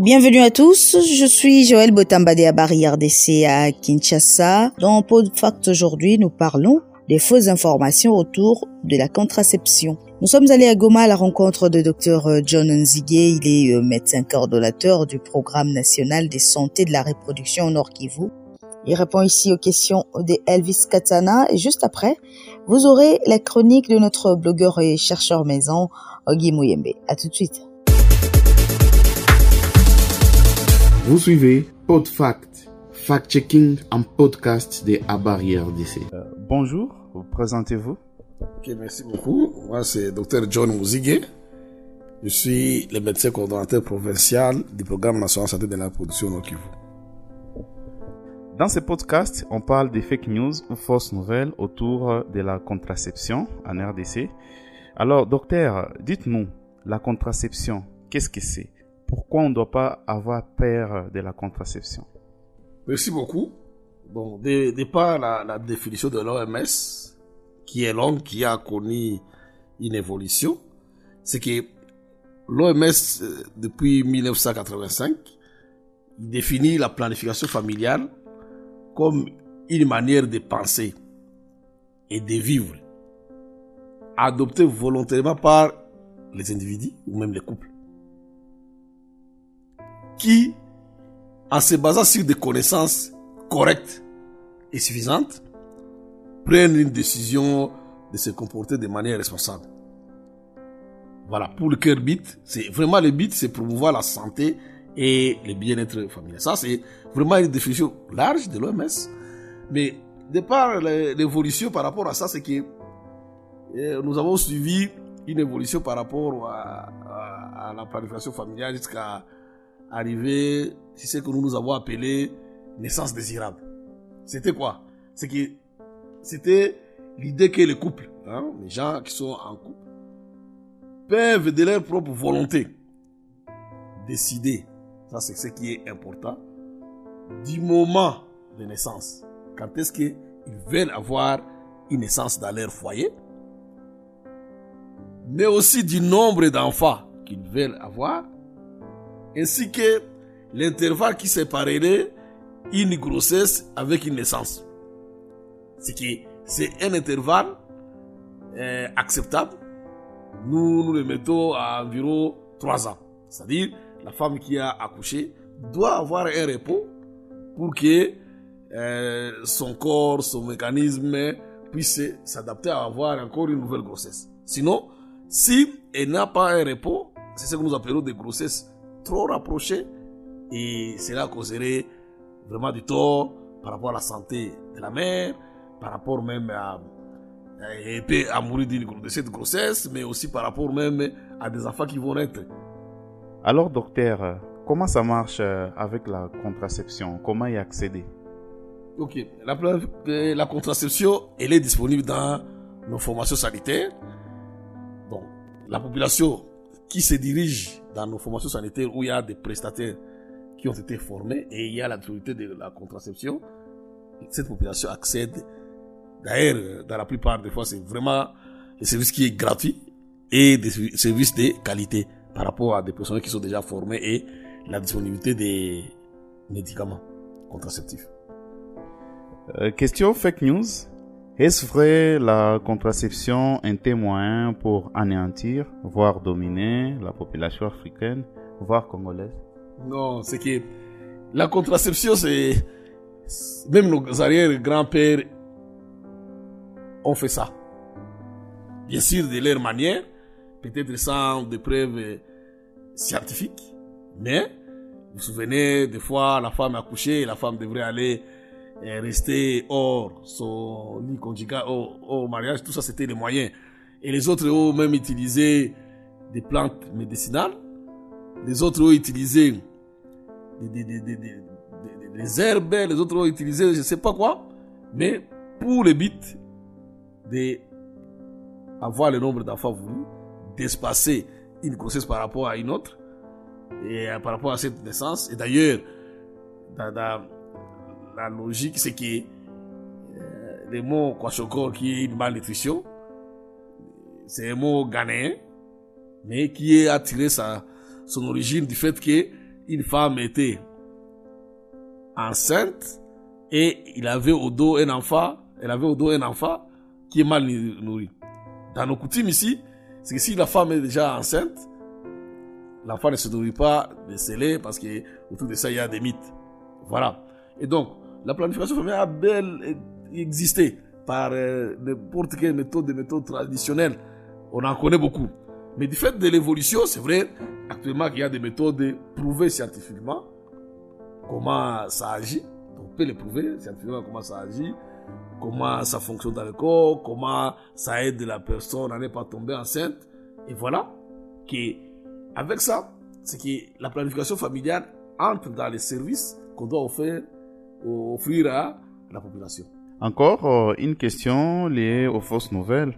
Bienvenue à tous, je suis Joël Botambade à Barrière RDC à Kinshasa. Dans PodFact aujourd'hui, nous parlons des fausses informations autour de la contraception. Nous sommes allés à Goma à la rencontre de Dr John Nzige. Il est euh, médecin coordonnateur du programme national des santé de la reproduction au Nord Kivu. Il répond ici aux questions de Elvis Katana et juste après, vous aurez la chronique de notre blogueur et chercheur maison, Ogi Mouyembe. À tout de suite. Vous suivez PodFact, fact-checking en podcast de Barrière RDC. Euh, bonjour, vous présentez-vous? Ok, merci beaucoup. Moi, c'est Dr John Mouzigué. Je suis le médecin coordonnateur provincial du programme national santé de la production au Kivu. Dans ce podcast, on parle des fake news ou fausses nouvelles autour de la contraception en RDC. Alors, docteur, dites-nous, la contraception, qu'est-ce que c'est? Pourquoi on ne doit pas avoir peur de la contraception? Merci beaucoup. Bon, la, la définition de l'OMS, qui est longue, qui a connu une évolution, c'est que l'OMS, euh, depuis 1985, définit la planification familiale comme une manière de penser et de vivre, adoptée volontairement par les individus ou même les couples qui, en se basant sur des connaissances correctes et suffisantes, prennent une décision de se comporter de manière responsable. Voilà, pour le cœur bit, c'est vraiment le but, c'est promouvoir la santé et le bien-être familial. Ça, c'est vraiment une définition large de l'OMS. Mais de par l'évolution par rapport à ça, c'est que euh, nous avons suivi une évolution par rapport à, à la planification familiale jusqu'à arriver, c'est ce que nous nous avons appelé naissance désirable. C'était quoi? C'est que c'était l'idée que les couples, hein, les gens qui sont en couple, peuvent de leur propre volonté décider, ça c'est ce qui est important, du moment de naissance. Quand est-ce qu'ils veulent avoir une naissance dans leur foyer, mais aussi du nombre d'enfants qu'ils veulent avoir, ainsi que l'intervalle qui séparerait une grossesse avec une naissance. C'est c'est un intervalle euh, acceptable. Nous, nous le mettons à environ 3 ans. C'est-à-dire, la femme qui a accouché doit avoir un repos pour que euh, son corps, son mécanisme puisse s'adapter à avoir encore une nouvelle grossesse. Sinon, si elle n'a pas un repos, c'est ce que nous appelons des grossesses trop rapprochés et cela causerait vraiment du tort par rapport à la santé de la mère, par rapport même à, à, mourir de cette grossesse, mais aussi par rapport même à des enfants qui vont naître. Alors docteur, comment ça marche euh, avec la contraception? Comment y accéder? Ok, la, la contraception, elle est disponible dans nos formations sanitaires. Donc, la population qui se dirige dans nos formations sanitaires où il y a des prestataires qui ont été formés et il y a l'autorité de la contraception, cette population accède. D'ailleurs, dans la plupart des fois, c'est vraiment un service qui est gratuit et des services de qualité par rapport à des personnes qui sont déjà formées et la disponibilité des médicaments contraceptifs. Euh, question fake news. Est-ce vrai la contraception un témoin pour anéantir, voire dominer la population africaine, voire congolaise Non, c'est que la contraception, c'est... Même nos arrière-grands-pères ont fait ça. Bien sûr, de leur manière, peut-être sans des preuves scientifiques, mais vous vous souvenez, des fois, la femme a couché, la femme devrait aller rester hors son lit conjugal, hors, mariage, tout ça c'était les moyens. Et les autres ont même utilisé des plantes médicinales. Les autres ont utilisé des, des, des, des, herbes, les autres ont utilisé je sais pas quoi. Mais pour le but de avoir le nombre d'enfants voulus, d'espacer une grossesse par rapport à une autre, et par rapport à cette naissance. Et d'ailleurs, dans, dans la logique, c'est que euh, le mot kwashoko, qui est une malnutrition, c'est un mot ghanéen, mais qui a tiré sa, son origine du fait qu'il une femme était enceinte et il avait au dos un enfant, elle avait au dos un enfant qui est mal nourri. Dans nos coutumes ici, c'est que si la femme est déjà enceinte, l'enfant ne se nourrit pas de scellé parce que autour de ça, il y a des mythes. Voilà. Et donc, la planification familiale a belle existé par euh, n'importe quelle méthode, des méthodes traditionnelles. On en connaît beaucoup. Mais du fait de l'évolution, c'est vrai, actuellement qu'il y a des méthodes prouvées scientifiquement comment ça agit. On peut les prouver scientifiquement comment ça agit, comment ça fonctionne dans le corps, comment ça aide la personne à ne pas tomber enceinte. Et voilà que avec ça, c'est que la planification familiale entre dans les services qu'on doit offrir, offrir à la population. Encore euh, une question liée aux fausses nouvelles.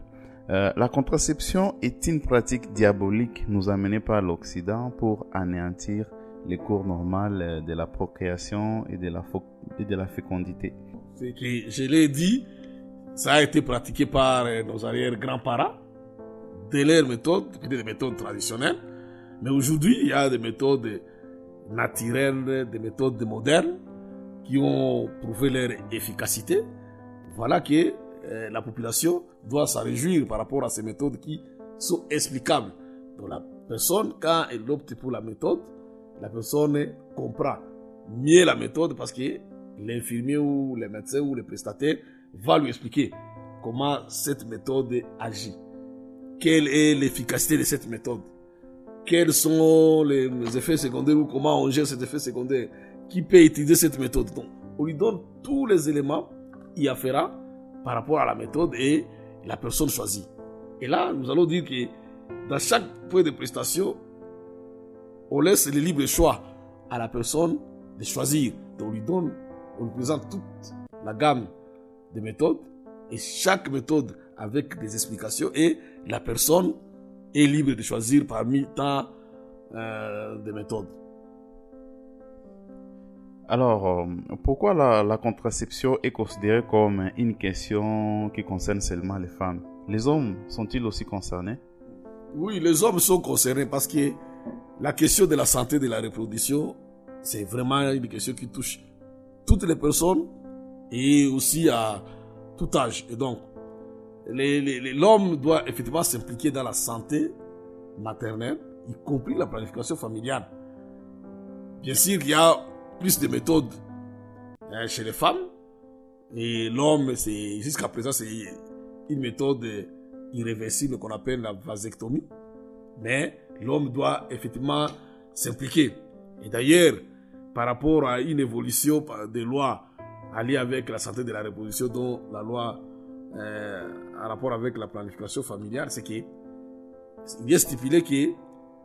Euh, la contraception est une pratique diabolique nous amenée par l'Occident pour anéantir les cours normaux euh, de la procréation et de la, et de la fécondité. je l'ai dit, ça a été pratiqué par nos arrière-grands-parents, de leurs méthodes, des méthodes traditionnelles. Mais aujourd'hui, il y a des méthodes naturelles, des méthodes modernes qui ont prouvé leur efficacité. Voilà que euh, la population doit s'en réjouir par rapport à ces méthodes qui sont explicables. Donc la personne, quand elle opte pour la méthode, la personne comprend mieux la méthode parce que l'infirmier ou le médecin ou le prestataire va lui expliquer comment cette méthode agit. Quelle est l'efficacité de cette méthode? Quels sont les effets secondaires ou comment on gère ces effets secondaires Qui peut utiliser cette méthode Donc, on lui donne tous les éléments afférents par rapport à la méthode et la personne choisie. Et là, nous allons dire que dans chaque point de prestation, on laisse le libre choix à la personne de choisir. Donc on lui donne, on lui présente toute la gamme de méthodes et chaque méthode avec des explications et la personne est libre de choisir parmi tant euh, de méthodes. Alors, euh, pourquoi la, contraception est considérée comme une question qui concerne seulement les femmes? Les hommes sont-ils aussi concernés? Oui, les hommes sont concernés parce que la question de la santé de la reproduction, c'est vraiment une question qui touche toutes les personnes et aussi à tout âge. Et donc, l'homme doit effectivement s'impliquer dans la santé maternelle, y compris la planification familiale. Bien sûr, il y a plus de méthodes hein, chez les femmes. Et l'homme, c'est jusqu'à présent, c'est une méthode irréversible qu'on appelle la vasectomie. Mais l'homme doit effectivement s'impliquer. Et d'ailleurs, par rapport à une évolution des lois alliées avec la santé de la reproduction, dont la loi euh, en rapport avec la planification familiale, c'est que il est stipulé que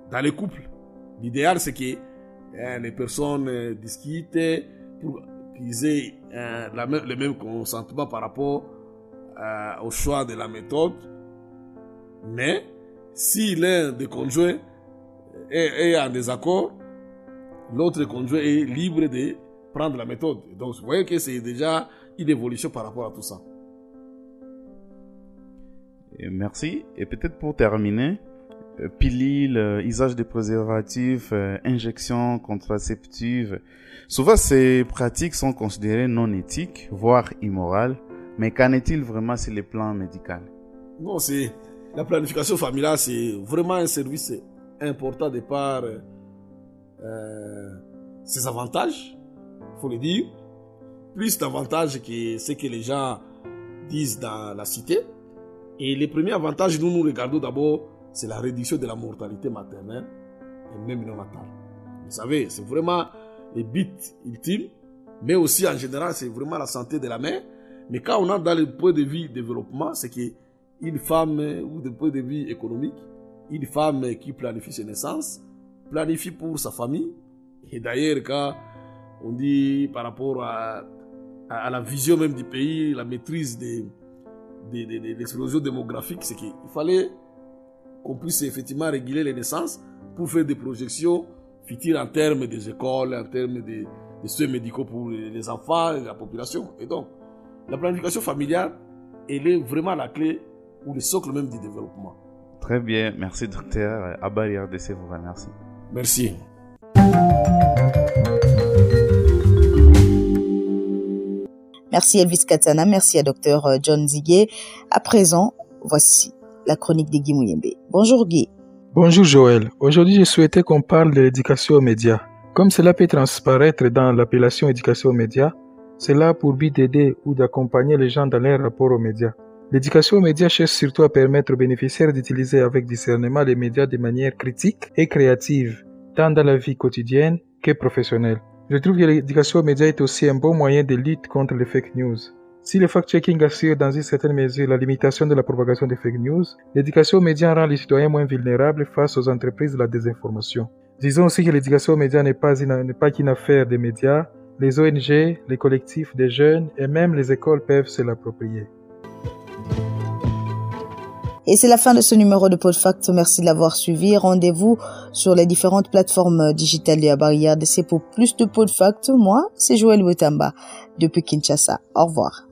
dans les couples, l'idéal c'est que Hein, les personnes euh, discutent pour qu'ils aient euh, le même consentement par rapport euh, au choix de la méthode. Mais si l'un des conjoints est, en désaccord, l'autre conjoint est libre de prendre la méthode. Donc vous voyez que c'est déjà une évolution par rapport à tout ça. merci. Et peut-être pour terminer, euh, pilule, euh, usage de préservatifs, euh, injections contraceptives. Souvent, ces pratiques sont considérées non éthiques, voire immorales. Mais qu'en est-il vraiment sur le plan médical? Non, c'est la planification familiale, c'est vraiment un service important de par ses avantages, faut le dire, plus d'avantages que ce que les gens disent dans la cité. Et les premiers avantages, nous nous regardons d'abord c'est la réduction de la mortalité maternelle et même néonatale. Vous savez, c'est vraiment le but ultime, mais aussi en général, c'est vraiment la santé de la mère. Mais quand on a dans le point de vue développement, c'est qu'une femme, ou de point de vue économique, une femme qui planifie ses naissances, planifie pour sa famille. Et d'ailleurs, quand on dit par rapport à, la vision même du pays, la maîtrise des, des, des, c'est qu'il fallait qu'on puisse effectivement réguler les naissances pour faire des projections futures en termes des écoles, en termes des, soins médicaux pour les enfants et la population. Et donc, la planification familiale, elle est vraiment la clé ou le socle même du développement. Très bien, merci docteur. Abba RDC vous remercie. Merci. Merci Elvis Katana, merci à Dr euh, John Ziguet. À présent, voici la chronique de Guy Mouyembe. Bonjour Guy. Bonjour Joël. Aujourd'hui, je souhaitais qu'on parle de l'éducation aux médias. Comme cela peut transparaître dans l'appellation éducation aux médias, c'est là pour but d'aider ou d'accompagner les gens dans leur rapport aux médias. L'éducation aux médias cherche surtout à permettre aux bénéficiaires d'utiliser avec discernement les médias de manière critique et créative, tant dans la vie quotidienne que professionnelle. Je trouve que l'éducation aux médias est aussi un bon moyen de lutte contre les fake news. Si le fact-checking assure dans une certaine mesure la limitation de la propagation des fake news, l'éducation aux médias rend les citoyens moins vulnérables face aux entreprises de la désinformation. Disons aussi que l'éducation aux médias n'est pas, pas qu'une affaire des médias, les ONG, les collectifs des jeunes et même les écoles peuvent se l'approprier. Et c'est la fin de ce numéro de PodFact. Merci de l'avoir suivi. Rendez-vous sur les différentes plateformes digitales de la barrière d'essai pour plus de PodFact. Moi, c'est Joël Wetamba depuis Kinshasa. Au revoir.